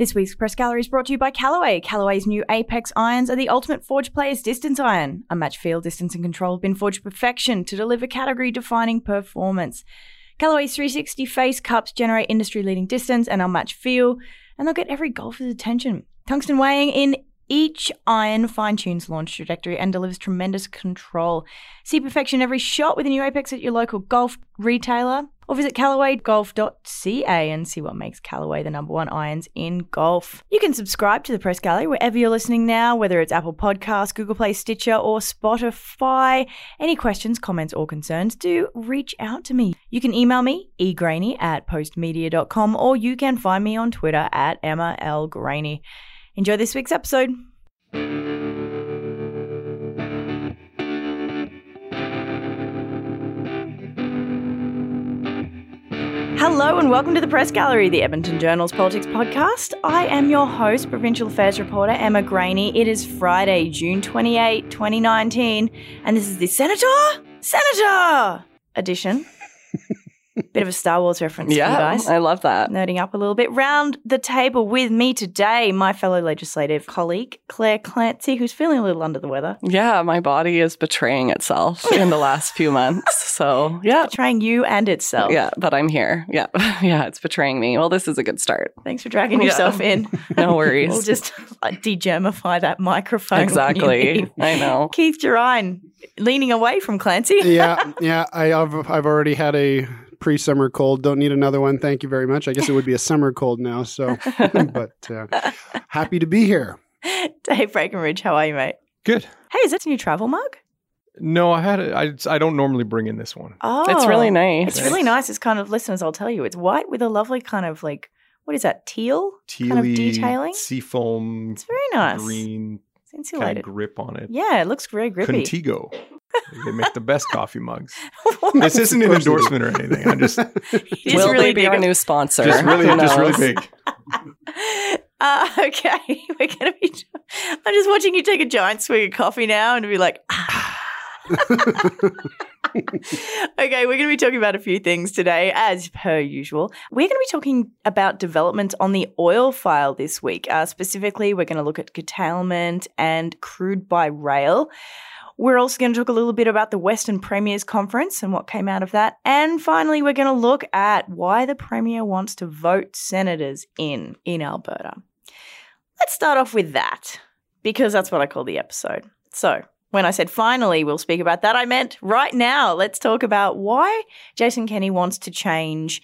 This week's press gallery is brought to you by Callaway. Callaway's new Apex irons are the ultimate forge player's distance iron. A match feel, distance, and control have been forged perfection to deliver category defining performance. Callaway's 360 face cups generate industry leading distance and unmatched feel, and they'll get every golfer's attention. Tungsten weighing in each iron fine tunes launch trajectory and delivers tremendous control. See perfection every shot with a new Apex at your local golf retailer or visit CallawayGolf.ca and see what makes Callaway the number one irons in golf. You can subscribe to the Press Gallery wherever you're listening now, whether it's Apple Podcasts, Google Play, Stitcher, or Spotify. Any questions, comments, or concerns, do reach out to me. You can email me, egraney at postmedia.com, or you can find me on Twitter at Emma L. Graney. Enjoy this week's episode. Hello and welcome to the Press Gallery, the Edmonton Journal's politics podcast. I am your host, Provincial Affairs reporter Emma Graney. It is Friday, June 28, 2019, and this is the Senator, Senator edition. Bit of a Star Wars reference yeah, for you guys. I love that. Nerding up a little bit. Round the table with me today, my fellow legislative colleague, Clare Clancy, who's feeling a little under the weather. Yeah, my body is betraying itself in the last few months. So, yeah. Betraying you and itself. Yeah, but I'm here. Yeah. Yeah, it's betraying me. Well, this is a good start. Thanks for dragging yourself in. No worries. we'll just like, degermify that microphone. exactly. I know. Keith Gerein, leaning away from Clancy. yeah, yeah. I have I've already had a pre-summer cold. Don't need another one. Thank you very much. I guess it would be a summer cold now. So, but uh, happy to be here. Dave Breakenridge, how are you, mate? Good. Hey, is that a new travel mug? No, I had it. I, I don't normally bring in this one. Oh, It's really nice. It's really nice. It's kind of listeners. I'll tell you, it's white with a lovely kind of like what is that teal kind of Tealy, detailing? seafoam, It's very nice. green It's kind insulated. of grip on it. Yeah, it looks very grippy. Contigo. They make the best coffee mugs. This isn't an Of course they do. endorsement or anything. I'm just It's Will really they be big. our new sponsor? just really just really big. Uh, okay, we're gonna be. I'm just watching you take a giant swig of coffee now and be like. "Ah." okay, we're going to be talking about a few things today, as per usual. We're going to be talking about developments on the oil file this week. Uh, specifically, we're going to look at curtailment and crude by rail. We're also going to talk a little bit about the Western Premiers Conference and what came out of that. And finally, we're going to look at why the Premier wants to vote senators in in Alberta. Let's start off with that because that's what I call the episode. So, when I said finally we'll speak about that, I meant right now. Let's talk about why Jason Kenney wants to change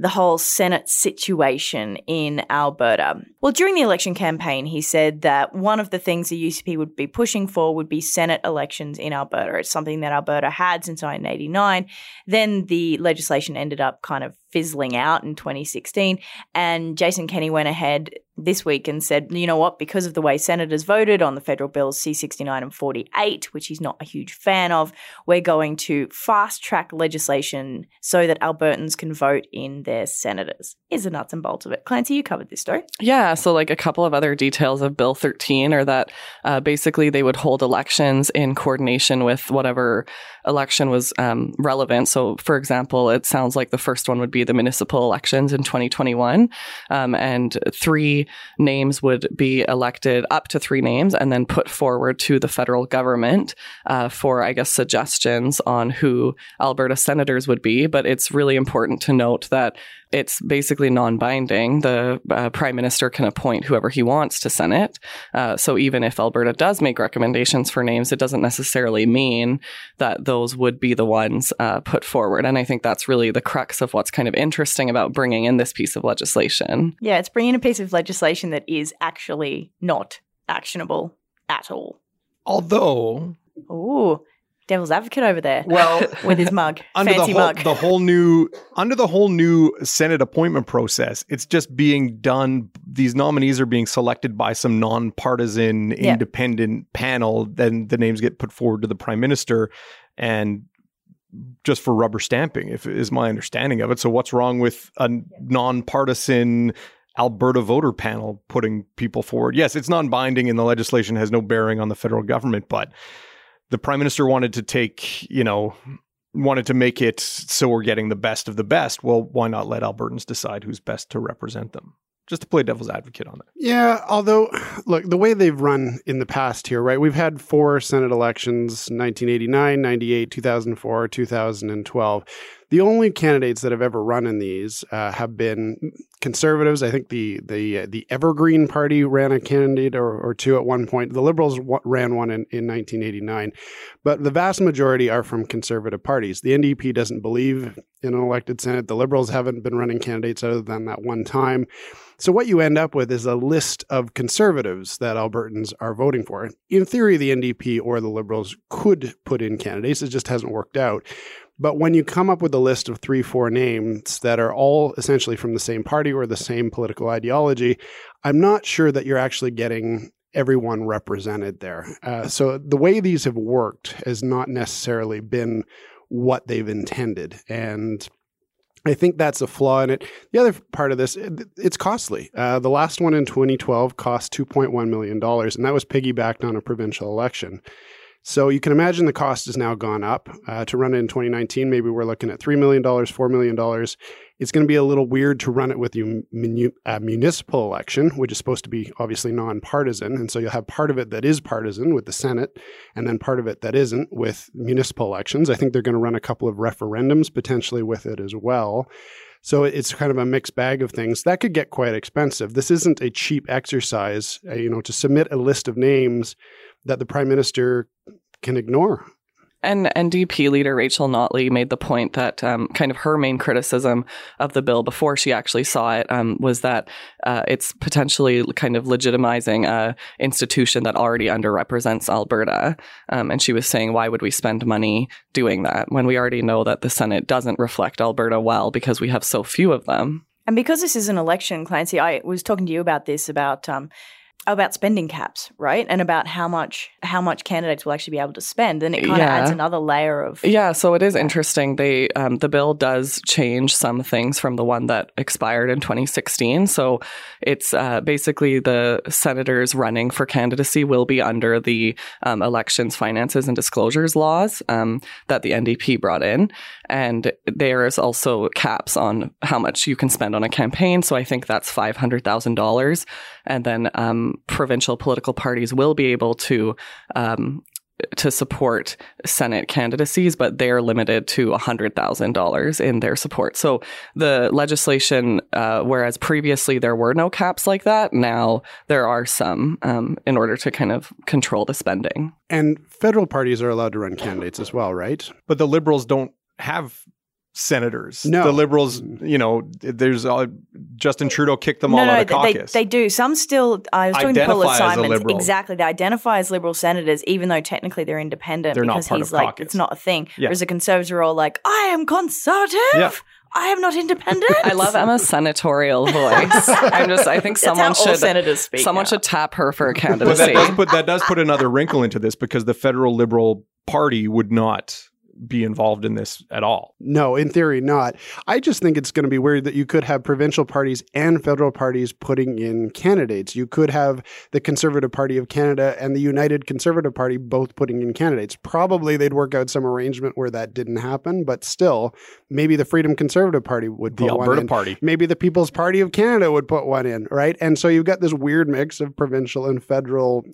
the whole Senate situation in Alberta. Well, during the election campaign, he said that one of the things the UCP would be pushing for would be Senate elections in Alberta. It's something that Alberta had since 1989. Then the legislation ended up kind of fizzling out in 2016. And Jason Kenney went ahead this week and said, you know what, because of the way senators voted on the federal bills C69 and 48, which he's not a huge fan of, we're going to fast track legislation so that Albertans can vote in their senators. Is the nuts and bolts of it. Clancy, you covered this story. Yeah, so like a couple of other details of Bill 13 are that uh, basically they would hold elections in coordination with whatever election was um, relevant. So, for example, it sounds like the first one would be the municipal elections in 2021, um, and three names would be elected, up to three names, and then put forward to the federal government uh, for, I guess, suggestions on who Alberta senators would be. But it's really important to note that it's basically non-binding. The uh, prime minister can appoint whoever he wants to Senate. Uh, so even if Alberta does make recommendations for names, it doesn't necessarily mean that those would be the ones uh, put forward. And I think that's really the crux of what's kind of interesting about bringing in this piece of legislation. Yeah, it's bringing a piece of legislation that is actually not actionable at all. Although, Ooh, devil's advocate over there well, with his mug, under fancy the whole, mug. the whole new under the whole new Senate appointment process, it's just being done. These nominees are being selected by some nonpartisan, Yeah. independent panel. Then the names get put forward to the prime minister, and just for rubber stamping, if is my understanding of it. So, what's wrong with a nonpartisan? Alberta voter panel putting people forward. Yes, it's non-binding and the legislation has no bearing on the federal government, but the prime minister wanted to take, you know, wanted to make it so we're getting the best of the best. Well, why not let Albertans decide who's best to represent them? just to play devil's advocate on that. Yeah, although, look, the way they've run in the past here, right? We've had four Senate elections 1989, 98, 2004, 2012. The only candidates that have ever run in these uh, have been conservatives. I think the the uh, the Evergreen Party ran a candidate or, or two at one point. The Liberals ran one in, in 1989, but the vast majority are from conservative parties. The NDP doesn't believe in an elected Senate. The Liberals haven't been running candidates other than that one time. So what you end up with is a list of conservatives that Albertans are voting for. In theory, the NDP or the Liberals could put in candidates. It just hasn't worked out. But when you come up with a list of three, four names that are all essentially from the same party or the same political ideology, I'm not sure that you're actually getting everyone represented there. Uh, so the way these have worked has not necessarily been what they've intended. And I think that's a flaw in it. The other part of this, it's costly. Uh, the last one in 2012 cost $2.1 million, and that was piggybacked on a provincial election. So you can imagine the cost has now gone up. Uh, to run it in 2019, maybe we're looking at $3 million, $4 million. It's going to be a little weird to run it with munu- uh, municipal election, which is supposed to be obviously nonpartisan. And so you'll have part of it that is partisan with the Senate, and then part of it that isn't with municipal elections. I think they're going to run a couple of referendums potentially with it as well. So it's kind of a mixed bag of things. That could get quite expensive. This isn't a cheap exercise, uh, you know, to submit a list of names that the prime minister can ignore. And NDP leader Rachel Notley made the point that um, kind of her main criticism of the bill before she actually saw it um, was that uh, it's potentially kind of legitimizing a institution that already underrepresents Alberta. Um, and she was saying, why would we spend money doing that when we already know that the Senate doesn't reflect Alberta well because we have so few of them? And because this is an election, Clancy, I was talking to you about this about um, about spending caps, right? And about how much how much candidates will actually be able to spend, and it kind of Yeah. adds another layer of Yeah, so it is interesting. The um, the bill does change some things from the one that expired in 2016. So it's uh, basically the senators running for candidacy will be under the um, elections, finances, and disclosures laws um, that the NDP brought in, and there is also caps on how much you can spend on a campaign. So I think that's five hundred thousand dollars, and then provincial political parties will be able to. Um, to support Senate candidacies, but they're limited to $100,000 in their support. So the legislation, uh, whereas previously there were no caps like that, now there are some um, in order to kind of control the spending. And federal parties are allowed to run candidates as well, right? But the liberals don't have senators. No. The liberals, you know, there's uh, Justin Trudeau kicked them all no, out no, of they, caucus. they do. Some still. I was talking to Paul Identify as a Simons. liberal. Exactly, they identify as liberal senators, even though technically they're independent They're not because part he's of like caucus. it's not a thing. Yeah. Whereas the conservatives are all like, I am conservative. Yeah. I am not independent. I love Emma's senatorial voice. I'm just, I think someone how all should, senators speak. someone now. should tap her for a but that candidacy. does put that does put another wrinkle into this because the federal liberal party would not be involved in this at all. No, in theory, not. I just think it's going to be weird that you could have provincial parties and federal parties putting in candidates. You could have the Conservative Party of Canada and the United Conservative Party both putting in candidates. Probably they'd work out some arrangement where that didn't happen, but still, maybe the Freedom Conservative Party would The put one Alberta party. Maybe the People's Party of Canada would put one in, right? And so you've got this weird mix of provincial and federal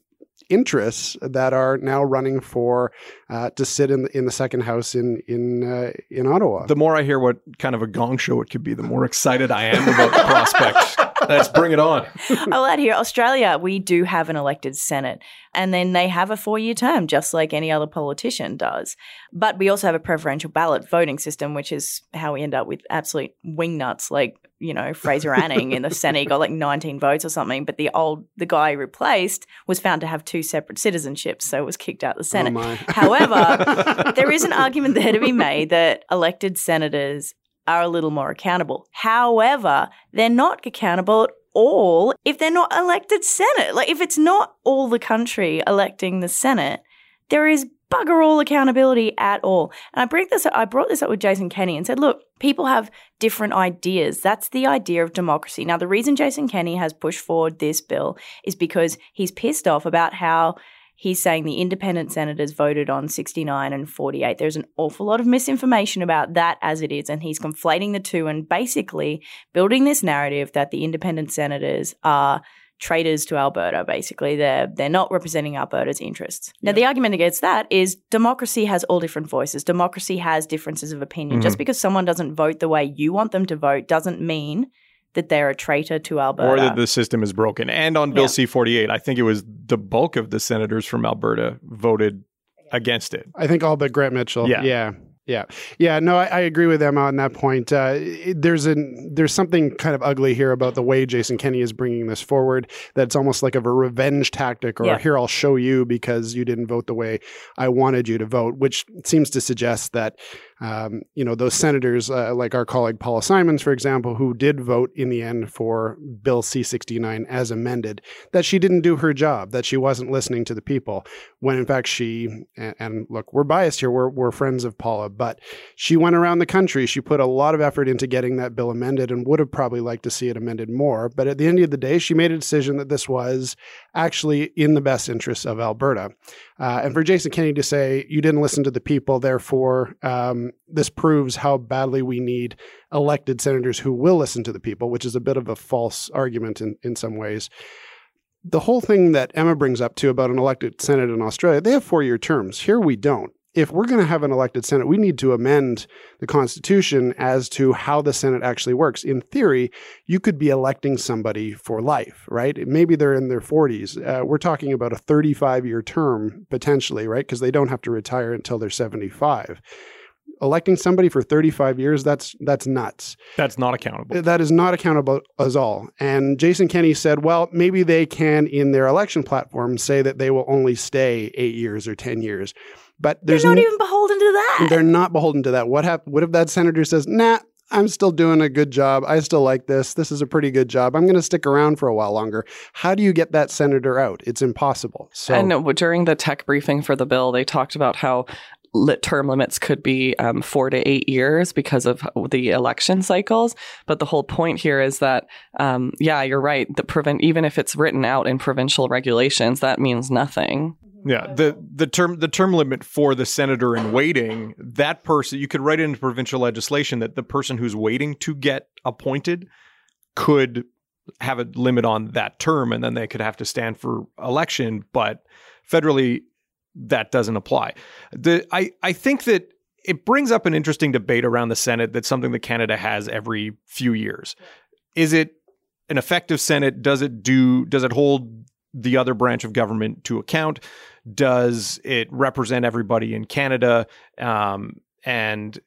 interests that are now running for uh, to sit in the, in the second house in in uh, in Ottawa. The more I hear what kind of a gong show it could be, the more excited I am about the prospect. Let's bring it on. I'll add here Australia, we do have an elected Senate, and then they have a four year term, just like any other politician does. But we also have a preferential ballot voting system, which is how we end up with absolute wingnuts like, you know, Fraser Anning in the Senate. Got like 19 votes or something, but the old, the guy he replaced was found to have two separate citizenships, so was kicked out of the oh, Senate. Oh. However, there is an argument there to be made that elected senators are a little more accountable. However, they're not accountable at all if they're not elected Senate. Like, if it's not all the country electing the Senate, there is bugger all accountability at all. And I bring this I brought this up with Jason Kenney and said, look, people have different ideas. That's the idea of democracy. Now, the reason Jason Kenney has pushed forward this bill is because he's pissed off about how He's saying the independent senators voted on 69 and 48. There's an awful lot of misinformation about that as it is, and he's conflating the two and basically building this narrative that the independent senators are traitors to Alberta, basically. They're they're not representing Alberta's interests. Now the argument against that is democracy has all different voices. Democracy has differences of opinion. Mhm. Just because someone doesn't vote the way you want them to vote doesn't mean that they're a traitor to Alberta. or that the system is broken. And on Bill Yeah. C 48, I think it was the bulk of the senators from Alberta voted against it. I think all but Grant Mitchell. Yeah. yeah, yeah, yeah. No, I, I agree with Emma on that point. Uh, it- there's an there's something kind of ugly here about the way Jason Kenney is bringing this forward. That's almost like of a revenge tactic, or Yeah. here I'll show you because you didn't vote the way I wanted you to vote, which seems to suggest that um, you know those senators, uh, like our colleague Paula Simons, for example, who did vote in the end for Bill C69 as amended, that she didn't do her job, that she wasn't listening to the people when in fact she and, and look we're biased here we're, we're friends of paula but she went around the country she put a lot of effort into getting that bill amended and would have probably liked to see it amended more but at the end of the day she made a decision that this was actually in the best interests of alberta. Uh, and for jason kenney to say you didn't listen to the people therefore um, this proves how badly we need elected senators who will listen to the people which is a bit of a false argument in, in some ways the whole thing that Emma brings up too about an elected Senate in Australia, they have four year terms. Here we don't. If we're going to have an elected Senate, we need to amend the Constitution as to how the Senate actually works. In theory, you could be electing somebody for life, right? Maybe they're in their 40s. Uh, we're talking about a 35 year term potentially, right? Because they don't have to retire until they're 75. Electing somebody for 35 years, that's that's nuts. That's not accountable. That is not accountable as all. And Jason Kenney said, well, maybe they can, in their election platform, say that they will only stay eight years or 10 years. But they're there's not n- even beholden to that. they're not beholden to that. What, hap- what if that senator says, nah, I'm still doing a good job. I still like this. This is a pretty good job. I'm going to stick around for a while longer. How do you get that senator out? It's impossible. So, And uh, during the tech briefing for the bill, they talked about how lit term limits could be um, four to eight years because of the election cycles. But the whole point here is that, um, yeah, you're right. The prevent even if it's written out in provincial regulations, that means nothing. Yeah, the the term the term limit for the senator in waiting, that person you could write into provincial legislation that the person who's waiting to get appointed could have a limit on that term and then they could have to stand for election, but federally that doesn't apply. The I I think that it brings up an interesting debate around the Senate that's something that Canada has every few years. Is it an effective Senate? Does it do does it hold the other branch of government to account? Does it represent everybody in Canada? Um, and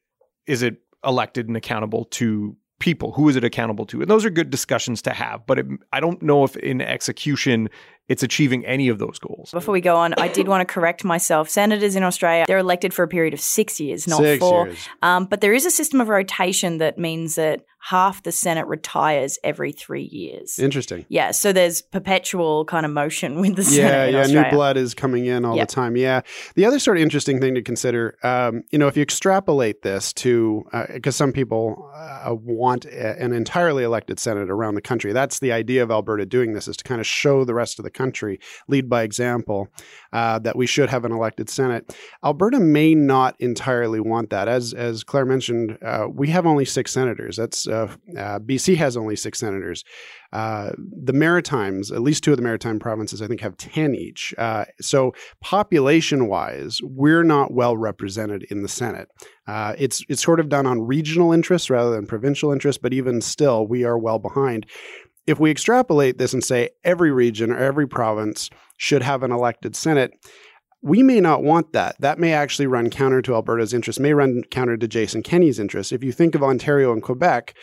is it elected and accountable to people? Who is it accountable to? And those are good discussions to have. But it, I don't know if in execution it's achieving any of those goals. Before we go on, I did want to correct myself. Senators in Australia, they're elected for a period of six years, not six four. years. Um, but there is a system of rotation that means that half the Senate retires every three years. Interesting. yeah, so there's perpetual kind of motion with the Senate. Yeah, in yeah, Australia. new blood is coming in all Yep. the time. Yeah, the other sort of interesting thing to consider, um, you know, if you extrapolate this to, because some people uh, want a, an entirely elected Senate around the country. That's the idea of Alberta doing this is to kind of show the rest of the country, lead by example, uh, that we should have an elected Senate. Alberta may not entirely want that, as as Clare mentioned. Uh, we have only six senators. That's uh, uh, BC has only six senators. Uh, the Maritimes, at least two of the Maritime provinces, I think, have 10 each. So, population wise, we're not well represented in the Senate. Uh, it's, it's sort of done on regional interests rather than provincial interests, but even still, we are well behind. If we extrapolate this and say every region or every province should have an elected Senate, we may not want that. That may actually run counter to Alberta's interests, may run counter to Jason Kenney's interests. If you think of Ontario and Quebec,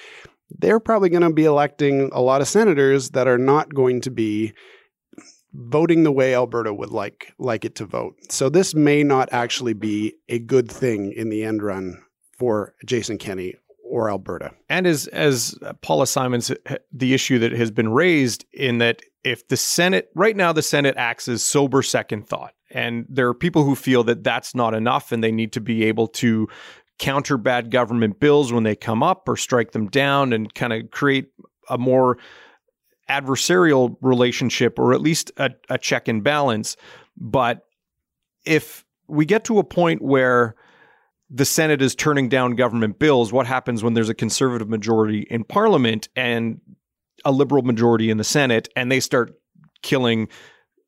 they're probably going to be electing a lot of senators that are not going to be voting the way Alberta would like like it to vote. So this may not actually be a good thing in the end run for Jason Kenney or Alberta. and as as Paula Simons, uh, the issue that has been raised in that if the Senate right now the Senate acts as sober second thought, and there are people who feel that that's not enough, and they need to be able to counter bad government bills when they come up or strike them down, and kind of create a more adversarial relationship or at least a, a check and balance. But if we get to a point where the Senate is turning down government bills, what happens when there's a conservative majority in Parliament and a liberal majority in the Senate and they start killing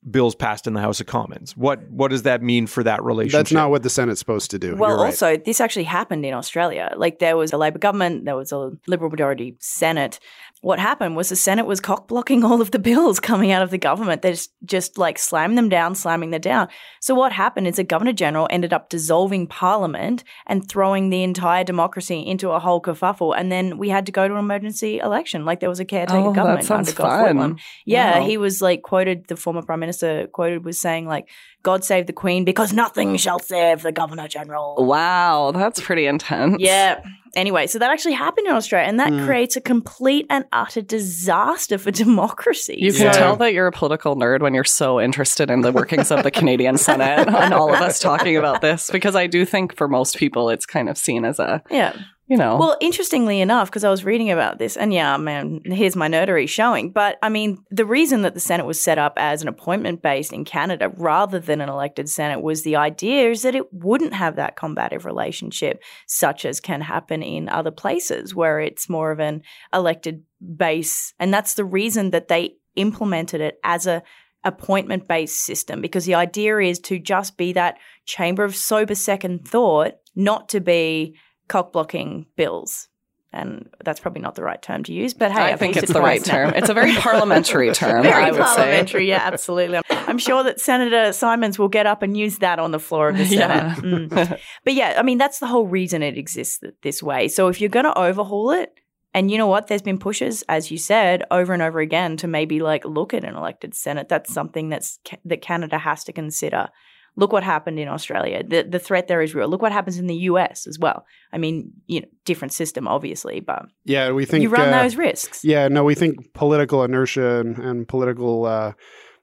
bills passed in the House of Commons. What what does that mean for that relationship? That's not what the Senate's supposed to do. Well, You're right. also, this actually happened in Australia. Like, there was a Labor government, there was a Liberal majority Senate. What happened was the Senate was cock blocking all of the bills coming out of the government. They just, just like slamming them down, slamming them down. So, what happened is the Governor General ended up dissolving Parliament and throwing the entire democracy into a whole kerfuffle. And then we had to go to an emergency election. Like, there was a caretaker Oh, that government sounds under Gough. Yeah, Wow. he was like quoted, the former prime minister quoted was saying, like, God save the Queen because nothing shall save the Governor General. Wow, that's pretty intense. Yeah. Anyway, so that actually happened in Australia, and that Mm. creates a complete and utter disaster for democracy. You can Yeah. tell that you're a political nerd when you're so interested in the workings of the Canadian Senate and all of us talking about this, because I do think for most people it's kind of seen as a, yeah. You know, Well, interestingly enough, because I was reading about this, and yeah, man, here's my nerdery showing. But I mean, the reason that the Senate was set up as an appointment based in Canada rather than an elected Senate was the idea is that it wouldn't have that combative relationship, such as can happen in other places where it's more of an elected base. And that's the reason that they implemented it as a appointment based system because the idea is to just be that chamber of sober second thought, not to be cock blocking bills. And that's probably not the right term to use, but hey, I I've think it's it the right now. term. It's a very parliamentary term, Very I would parliamentary, yeah, absolutely. I'm sure that Senator Simons will get up and use that on the floor of the Senate. Yeah. Mm. But yeah, I mean, that's the whole reason it exists this way. So if you're going to overhaul it, and you know what? There's been pushes, as you said, over and over again to maybe like look at an elected Senate. That's something that's that Canada has to consider. Look what happened in Australia. The the threat there is real. Look what happens in the US as well. I mean, you know, different system obviously, but yeah, we think you run uh, those risks. Yeah, no, we think political inertia and, and political uh,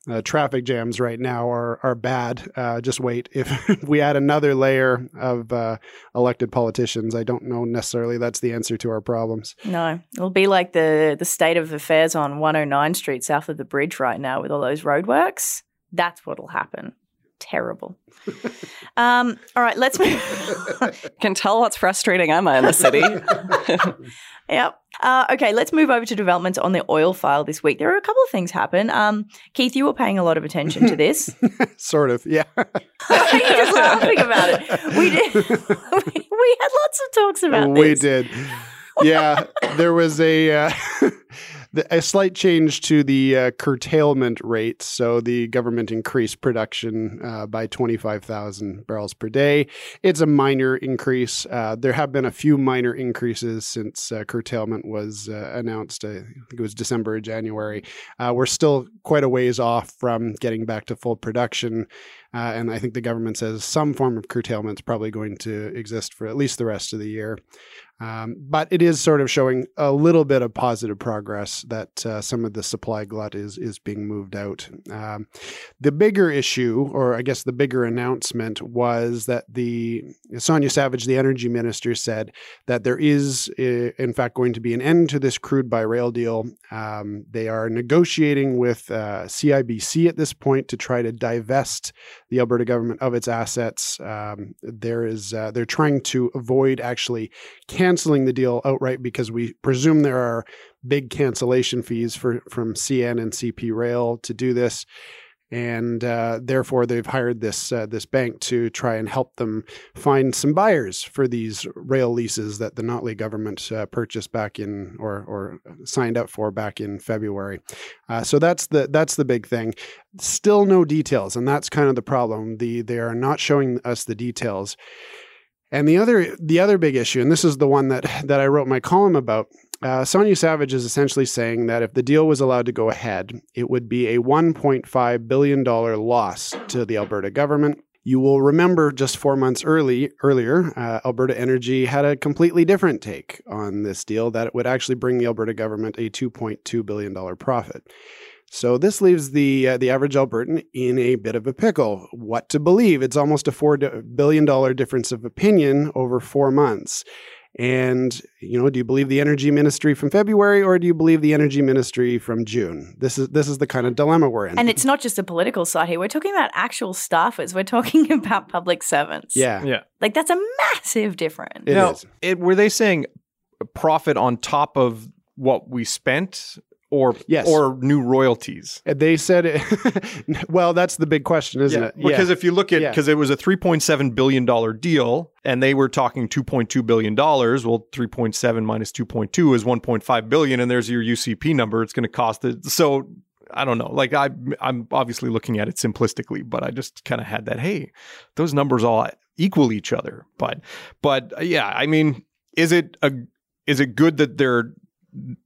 uh, traffic jams right now are are bad. Uh, just wait. If we add another layer of uh, elected politicians, I don't know necessarily that's the answer to our problems. No, it'll be like the the state of affairs on 109 Street south of the bridge right now with all those roadworks. That's what'll happen. Terrible. um, all right, let's move. Can tell what's frustrating Emma in the city. yep. Uh, okay, let's move over to developments on the oil file this week. There are a couple of things happen. Um, Keith, you were paying a lot of attention to this. sort of, yeah. You're just laughing about it. We did. we, we had lots of talks about we this. We did. Yeah, there was a uh, the- a slight change to the uh, curtailment rate. So the government increased production uh, by twenty five thousand barrels per day. It's a minor increase. Uh, there have been a few minor increases since uh, curtailment was uh, announced. I think it was December or January. Uh, we're still quite a ways off from getting back to full production. Uh, and I think the government says some form of curtailment is probably going to exist for at least the rest of the year. Um, but it is sort of showing a little bit of positive progress that uh, some of the supply glut is is being moved out. Um, the bigger issue, or I guess the bigger announcement, was that the Sonya Savage, the energy minister, said that there is, uh, in fact, going to be an end to this crude by rail deal. Um, they are negotiating with uh, CIBC at this point to try to divest the Alberta government of its assets. Um, there is uh, they're trying to avoid actually canceling the deal outright because we presume there are big cancellation fees for from CN and CP Rail to do this. And uh, therefore, they've hired this uh, this bank to try and help them find some buyers for these rail leases that the Notley government uh, purchased back in or or signed up for back in February. Uh, so that's the that's the big thing. Still no details, and that's kind of the problem. The they are not showing us the details. And the other the other big issue, and this is the one that that I wrote my column about. Uh, Sonya Savage is essentially saying that if the deal was allowed to go ahead, it would be a 1.5 billion dollar loss to the Alberta government. You will remember just four months early earlier, uh, Alberta Energy had a completely different take on this deal that it would actually bring the Alberta government a 2.2 billion dollar profit. So this leaves the uh, the average Albertan in a bit of a pickle. What to believe? It's almost a four billion dollar difference of opinion over four months. And, you know, do you believe the energy ministry from February or do you believe the energy ministry from June? This is this is the kind of dilemma we're in. And it's not just a political side here. We're talking about actual staffers. We're talking about public servants. yeah, Yeah. Like that's a massive difference. it now, is. it, were they saying profit on top of what we spent or Yes. or new royalties? And They said it. well, that's the big question, isn't it? Because if you look at Yeah. because it was a 3.7 billion dollar deal and they were talking 2.2 billion dollars, well 3.7 minus 2.2 is 1.5 billion and there's your UCP number it's going to cost it. So I don't know. Like I I'm obviously looking at it simplistically, but I just kind of had that hey, those numbers all equal each other. But but uh, yeah, I mean, is it a is it good that they're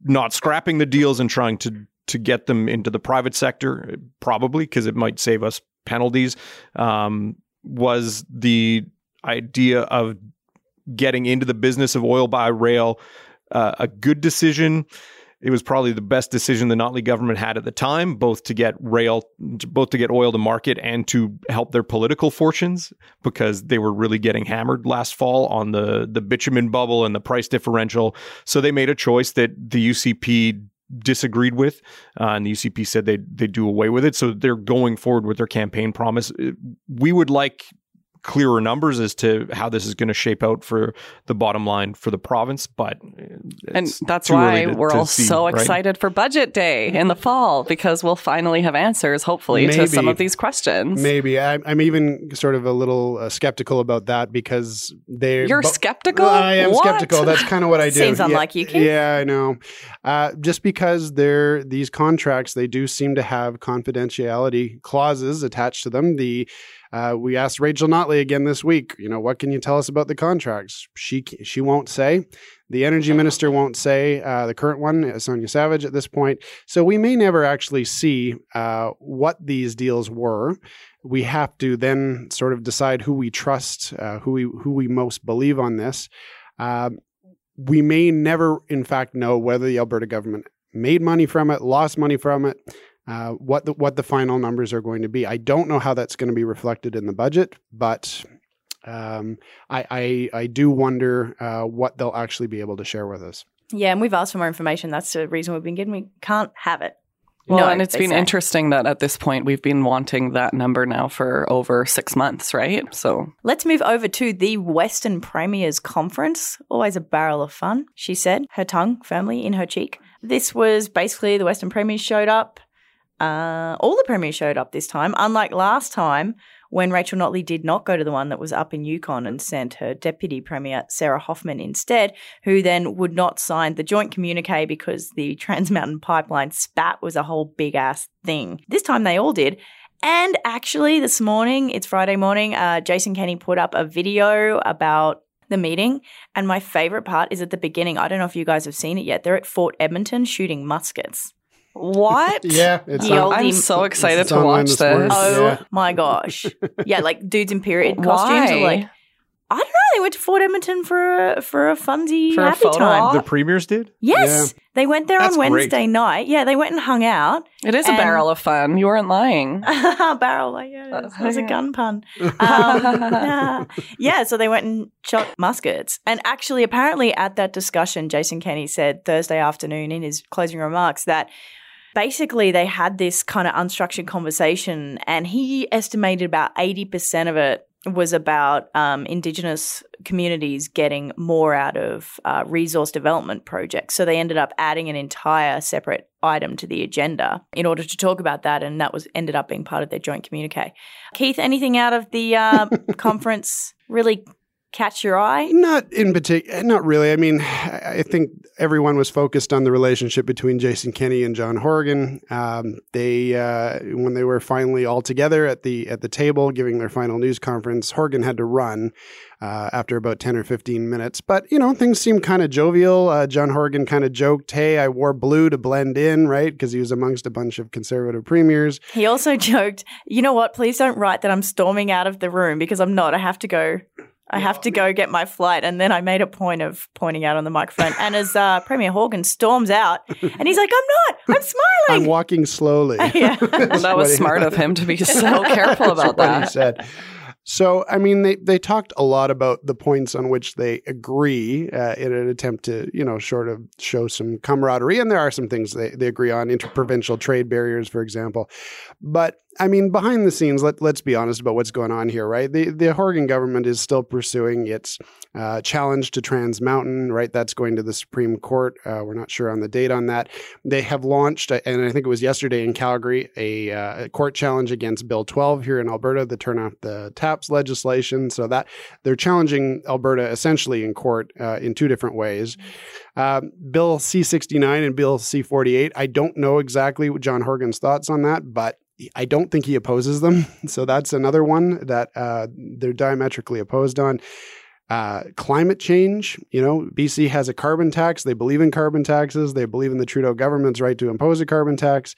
not scrapping the deals and trying to to get them into the private sector? Probably because it might save us penalties. Um, was the idea of getting into the business of oil by rail uh, a good decision? It was probably the best decision the Notley government had at the time, both to get rail, both to get oil to market and to help their political fortunes, because they were really getting hammered last fall on the the bitumen bubble and the price differential. So they made a choice that the UCP disagreed with, uh, and the UCP said they they do away with it. So they're going forward with their campaign promise. Uh, We would like clearer numbers as to how this is going to shape out for the bottom line for the province, but And that's why to- we're to all see, so right? excited for budget day in the fall because we'll finally have answers, hopefully, to some of these questions. Maybe I'm, I'm even sort of a little uh, skeptical about that because they. You're bo- skeptical? I am What? skeptical. That's kind of what I do. Seems Yeah, unlike you, Keith. Yeah, I know. Uh, just because they're these contracts, they do seem to have confidentiality clauses attached to them. The uh, we asked Rachel Notley again this week. You know, what can you tell us about the contracts? She she won't say. The energy minister won't say. Uh, the current one, uh, Sonya Savage, at this point. So we may never actually see uh, what these deals were. We have to then sort of decide who we trust, uh, who we who we most believe on this. Um, we may never, in fact, know whether the Alberta government made money from it, lost money from it, uh, what the what the final numbers are going to be. I don't know how that's going to be reflected in the budget, but um, I, I I do wonder uh, what they'll actually be able to share with us. Yeah, and we've asked for more information. That's the reason we've been getting. We can't have it. Well, No, and it's been say. interesting that at this point we've been wanting that number now for over six months, right? So Let's move over to the Western Premiers Conference. Always a barrel of fun, she said, her tongue firmly in her cheek. This was basically the Western Premiers showed up. Uh, all the Premiers showed up this time, unlike last time when Rachel Notley did not go to the one that was up in Yukon and sent her Deputy Premier Sarah Hoffman instead, who then would not sign the joint communique because the Trans Mountain Pipeline spat was a whole big ass thing. This time they all did. And actually, this morning, it's Friday morning, uh, Jason Kenney put up a video about the meeting. And my favorite part is at the beginning. I don't know if you guys have seen it yet. They're at Fort Edmonton shooting muskets. What? Yeah, it's on- I'm so excited It's to watch this this. Oh Yeah. my gosh. Yeah, like dudes in period costumes. Are Why? like, I don't know. They went to Fort Edmonton for a, for a funsy For happy photo time. op? The premiers did? Yes. They went there That's on great. Wednesday night. Yeah, they went and hung out. It is a barrel of fun. You weren't lying. Barrel, like, yeah, that was a gun pun. Um, yeah, so they went and shot muskets. And actually, apparently, at that discussion, Jason Kenney said Thursday afternoon in his closing remarks that basically they had this kind of unstructured conversation, and he estimated about 80% of it was about um, Indigenous communities getting more out of uh, resource development projects. So they ended up adding an entire separate item to the agenda in order to talk about that, and that was ended up being part of their joint communique. Keith, anything out of the uh, conference really catch your eye? Not in particular, not really. I mean, I think everyone was focused on the relationship between Jason Kenney and John Horgan. Um, they, uh, when they were finally all together at the at the table giving their final news conference, Horgan had to run uh, after about ten or fifteen minutes. But you know, things seemed kind of jovial. Uh, John Horgan kind of joked, "Hey, I wore blue to blend in, right?" Because he was amongst a bunch of conservative premiers. He also joked, "You know what? Please don't write that I'm storming out of the room because I'm not. I have to go." I have to go get my flight. And then I made a point of pointing out on the microphone. And as uh, Premier Horgan storms out, and he's like, I'm not, I'm smiling. I'm walking slowly. Yeah. Well, that was smart of him to be so careful about what he said. So, I mean, they, they talked a lot about the points on which they agree uh, in an attempt to, you know, sort of show some camaraderie. And there are some things they, they agree on, interprovincial trade barriers, for example. But I mean, behind the scenes, let, let's be honest about what's going on here, right? The, the Horgan government is still pursuing its uh, challenge to Trans Mountain, right? That's going to the Supreme Court. Uh, we're not sure on the date on that. They have launched, and I think it was yesterday in Calgary, a, uh, a court challenge against Bill 12 here in Alberta, the turn off the taps legislation. So that they're challenging Alberta essentially in court uh, in two different ways. Uh, Bill C 69 and Bill C 48, I don't know exactly what John Horgan's thoughts on that, but I don't think he opposes them. So that's another one that uh, they're diametrically opposed on. Uh, climate change, you know, BC has a carbon tax. They believe in carbon taxes. They believe in the Trudeau government's right to impose a carbon tax.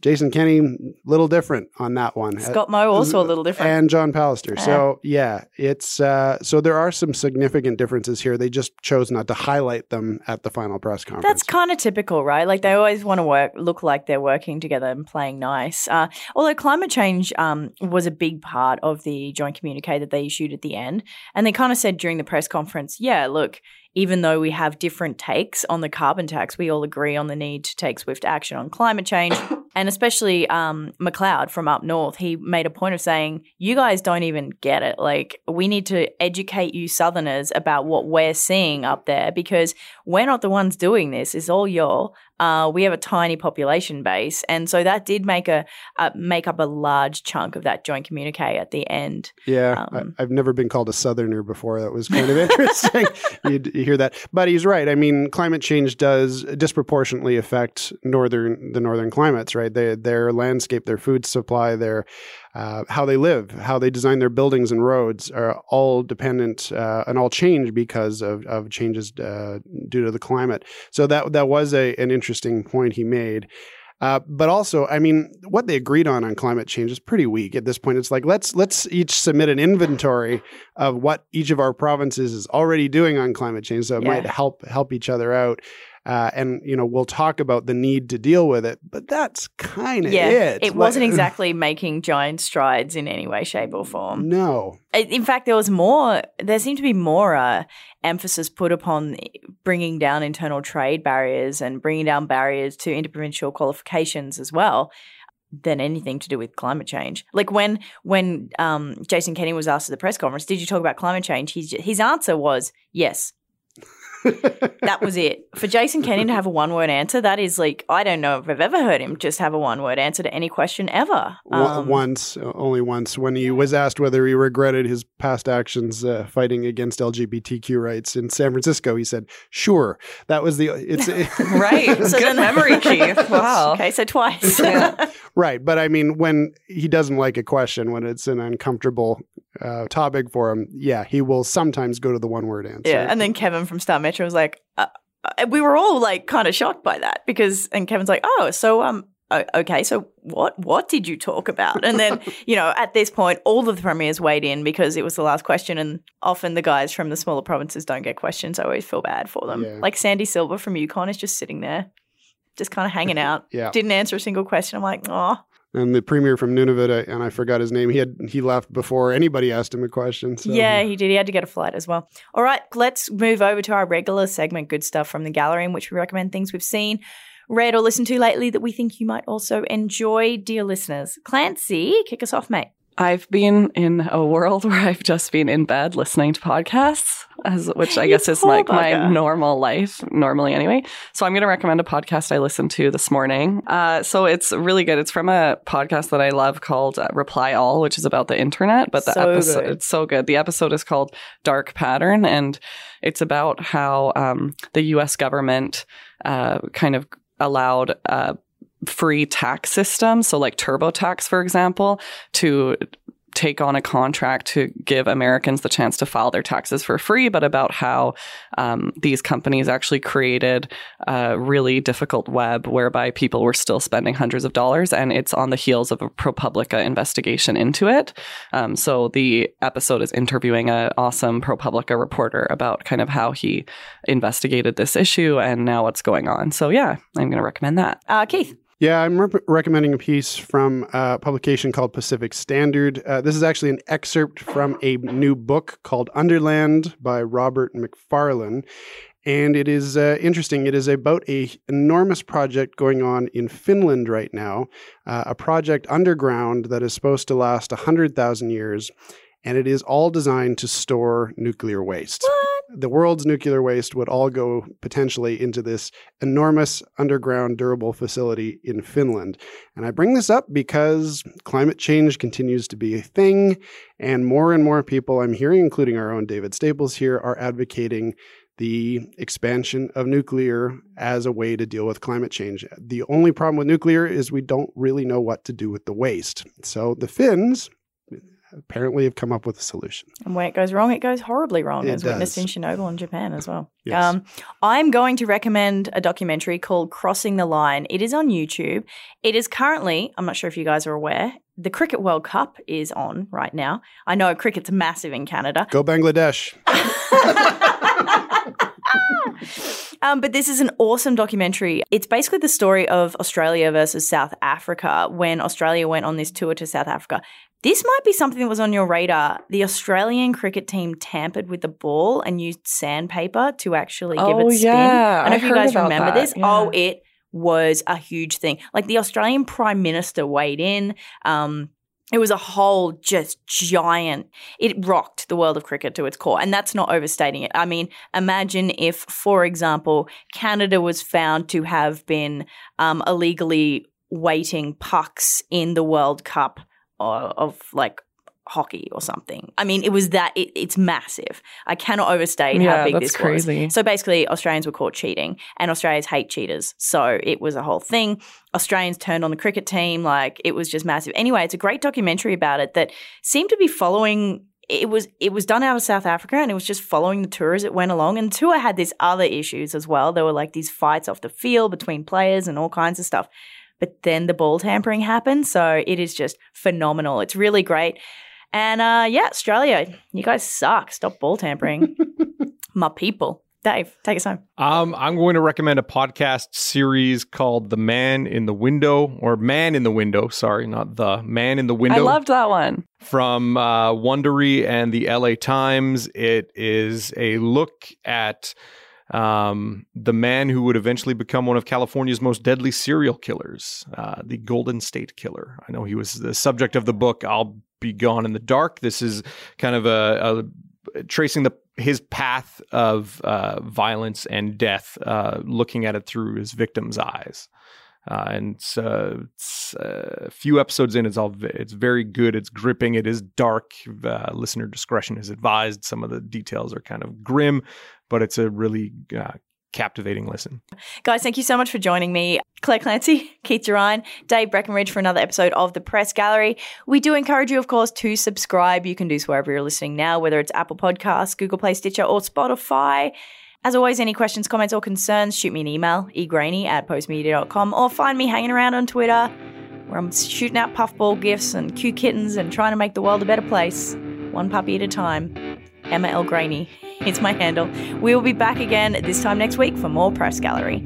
Jason Kenney, little different on that one. Scott Moe also a little different, and John Pallister. So yeah, it's uh, so there are some significant differences here. They just chose not to highlight them at the final press conference. That's kind of typical, right? Like they always want to work, look like they're working together and playing nice. Uh, although climate change um, was a big part of the joint communique that they issued at the end, and they kind of said during the press conference, yeah, look even though we have different takes on the carbon tax, we all agree on the need to take swift action on climate change. and especially um, McLeod from up north, he made a point of saying, You guys don't even get it. Like, we need to educate you Southerners about what we're seeing up there because we're not the ones doing this. It's all your uh, we have a tiny population base, and so that did make a uh, make up a large chunk of that joint communique at the end. Yeah, um, I, have never been called a Southerner before. That was kind of interesting. you, you, hear that, but he's right. I mean, climate change does disproportionately affect northern the northern climates. Right, they, their landscape, their food supply, their uh, how they live, how they design their buildings and roads are all dependent uh, and all change because of, of changes uh, due to the climate. So that that was a, an interesting point he made. Uh, but also, I mean, what they agreed on on climate change is pretty weak at this point. It's like let's let's each submit an inventory of what each of our provinces is already doing on climate change, so it yeah. might help help each other out. Uh, and you know we'll talk about the need to deal with it, but that's kind of yeah, it. It wasn't exactly making giant strides in any way, shape, or form. No. In fact, there was more. There seemed to be more uh, emphasis put upon bringing down internal trade barriers and bringing down barriers to interprovincial qualifications as well than anything to do with climate change. Like when when um, Jason Kenney was asked at the press conference, "Did you talk about climate change?" His his answer was yes that was it. For Jason Kenney to have a one word answer, that is like, I don't know if I've ever heard him just have a one word answer to any question ever. Um, once, only once, when he was asked whether he regretted his past actions uh, fighting against LGBTQ rights in San Francisco, he said, sure. That was the, it's right. So Good memory, Keith. Wow. Okay, so twice. yeah. Right. But I mean, when he doesn't like a question, when it's an uncomfortable uh, topic for him, yeah, he will sometimes go to the one word answer. Yeah. And then Kevin from Star Metro was like, uh, uh, we were all like kind of shocked by that because, and Kevin's like, oh, so, um, okay, so what what did you talk about? And then, you know, at this point, all of the premiers weighed in because it was the last question, and often the guys from the smaller provinces don't get questions. I always feel bad for them. Yeah. Like Sandy Silver from Yukon is just sitting there, just kind of hanging out. yeah, didn't answer a single question. I'm like, oh, and the premier from Nunavut, and I forgot his name. He had he left before anybody asked him a question. So. Yeah, he did. He had to get a flight as well. All right, let's move over to our regular segment, good stuff from the gallery, in which we recommend things we've seen, read, or listened to lately that we think you might also enjoy, dear listeners. Clancy, kick us off, mate. I've been in a world where I've just been in bed listening to podcasts, as which I guess is like my normal life, normally anyway. So I'm going to recommend a podcast I listened to this morning. Uh, so it's really good. It's from a podcast that I love called uh, Reply All, which is about the internet. But the so episode, good. it's so good. The episode is called Dark Pattern, and it's about how um, the U.S. government uh, kind of allowed uh, free tax system. So like TurboTax, for example, to take on a contract to give Americans the chance to file their taxes for free, but about how um, these companies actually created a really difficult web whereby people were still spending hundreds of dollars. And it's on the heels of a ProPublica investigation into it. Um, so the episode is interviewing an awesome ProPublica reporter about kind of how he investigated this issue and now what's going on. So yeah, I'm going to recommend that. Uh, Keith. Yeah, I'm recommending a piece from a publication called Pacific Standard. Uh, this is actually an excerpt from a new book called Underland by Robert Macfarlane. And it is uh, interesting. It is about a enormous project going on in Finland right now, uh, a project underground that is supposed to last 100,000 years. And it is all designed to store nuclear waste. What? The world's nuclear waste would all go potentially into this enormous underground durable facility in Finland. And I bring this up because climate change continues to be a thing. And more and more people I'm hearing, including our own David Staples here, are advocating the expansion of nuclear as a way to deal with climate change. The only problem with nuclear is we don't really know what to do with the waste. So the Finns apparently have come up with a solution. And when it goes wrong, it goes horribly wrong, It as witnessed in Chernobyl and Japan as well. Yes. Um, I'm going to recommend a documentary called Crossing the Line. It is on YouTube. It is currently, I'm not sure if you guys are aware, the Cricket World Cup is on right now. I know cricket's massive in Canada. Go Bangladesh. Um, but this is an awesome documentary. It's basically the story of Australia versus South Africa when Australia went on this tour to South Africa. This might be something that was on your radar. The Australian cricket team tampered with the ball and used sandpaper to actually give Oh, it spin. yeah. I don't know I if you guys remember that, this. yeah. Oh, it was a huge thing. Like the Australian Prime Minister weighed in. Um, it was a whole just giant, it rocked the world of cricket to its core. And that's not overstating it. I mean, imagine if, for example, Canada was found to have been um, illegally weighting pucks in the World Cup of, of like hockey or something. I mean, it was that, it, it's massive. I cannot overstate how big this was. So basically, Australians were caught cheating, and Australians hate cheaters. So it was a whole thing. Australians turned on the cricket team. Like it was just massive. Anyway, it's a great documentary about it that seemed to be following. It was it was done out of South Africa, and it was just following the tour as it went along. And tour had these other issues as well. There were like these fights off the field between players and all kinds of stuff. But then the ball tampering happened, so it is just phenomenal. It's really great. And uh, yeah, Australia, you guys suck. Stop ball tampering. My people. Dave, take us home. Um, I'm going to recommend a podcast series called The Man in the Window, or Man in the Window. Sorry, not the Man in the Window. I loved that one. from uh, Wondery and the LA Times. It is a look at um, the man who would eventually become one of California's most deadly serial killers, uh, the Golden State Killer. I know he was the subject of the book I'll Be Gone in the Dark. This is kind of a, a tracing the his path of uh, violence and death, uh, looking at it through his victim's eyes. Uh, and it's, uh, it's uh, a few episodes in. It's all it's very good. It's gripping. It is dark. Listener discretion is advised. Some of the details are kind of grim, but it's a really uh, captivating listen. Guys, thank you so much for joining me. Clare Clancy, Keith Gerein, Dave Breakenridge for another episode of The Press Gallery. We do encourage you, of course, to subscribe. You can do so wherever you're listening now, whether it's Apple Podcasts, Google Play, Stitcher, or Spotify. As always, any questions, comments, or concerns, shoot me an email, egraney at postmedia.com, or find me hanging around on Twitter, where I'm shooting out puffball gifts and cute kittens and trying to make the world a better place, one puppy at a time. Emma L. Graney. It's my handle. We will be back again this time next week for more Press Gallery.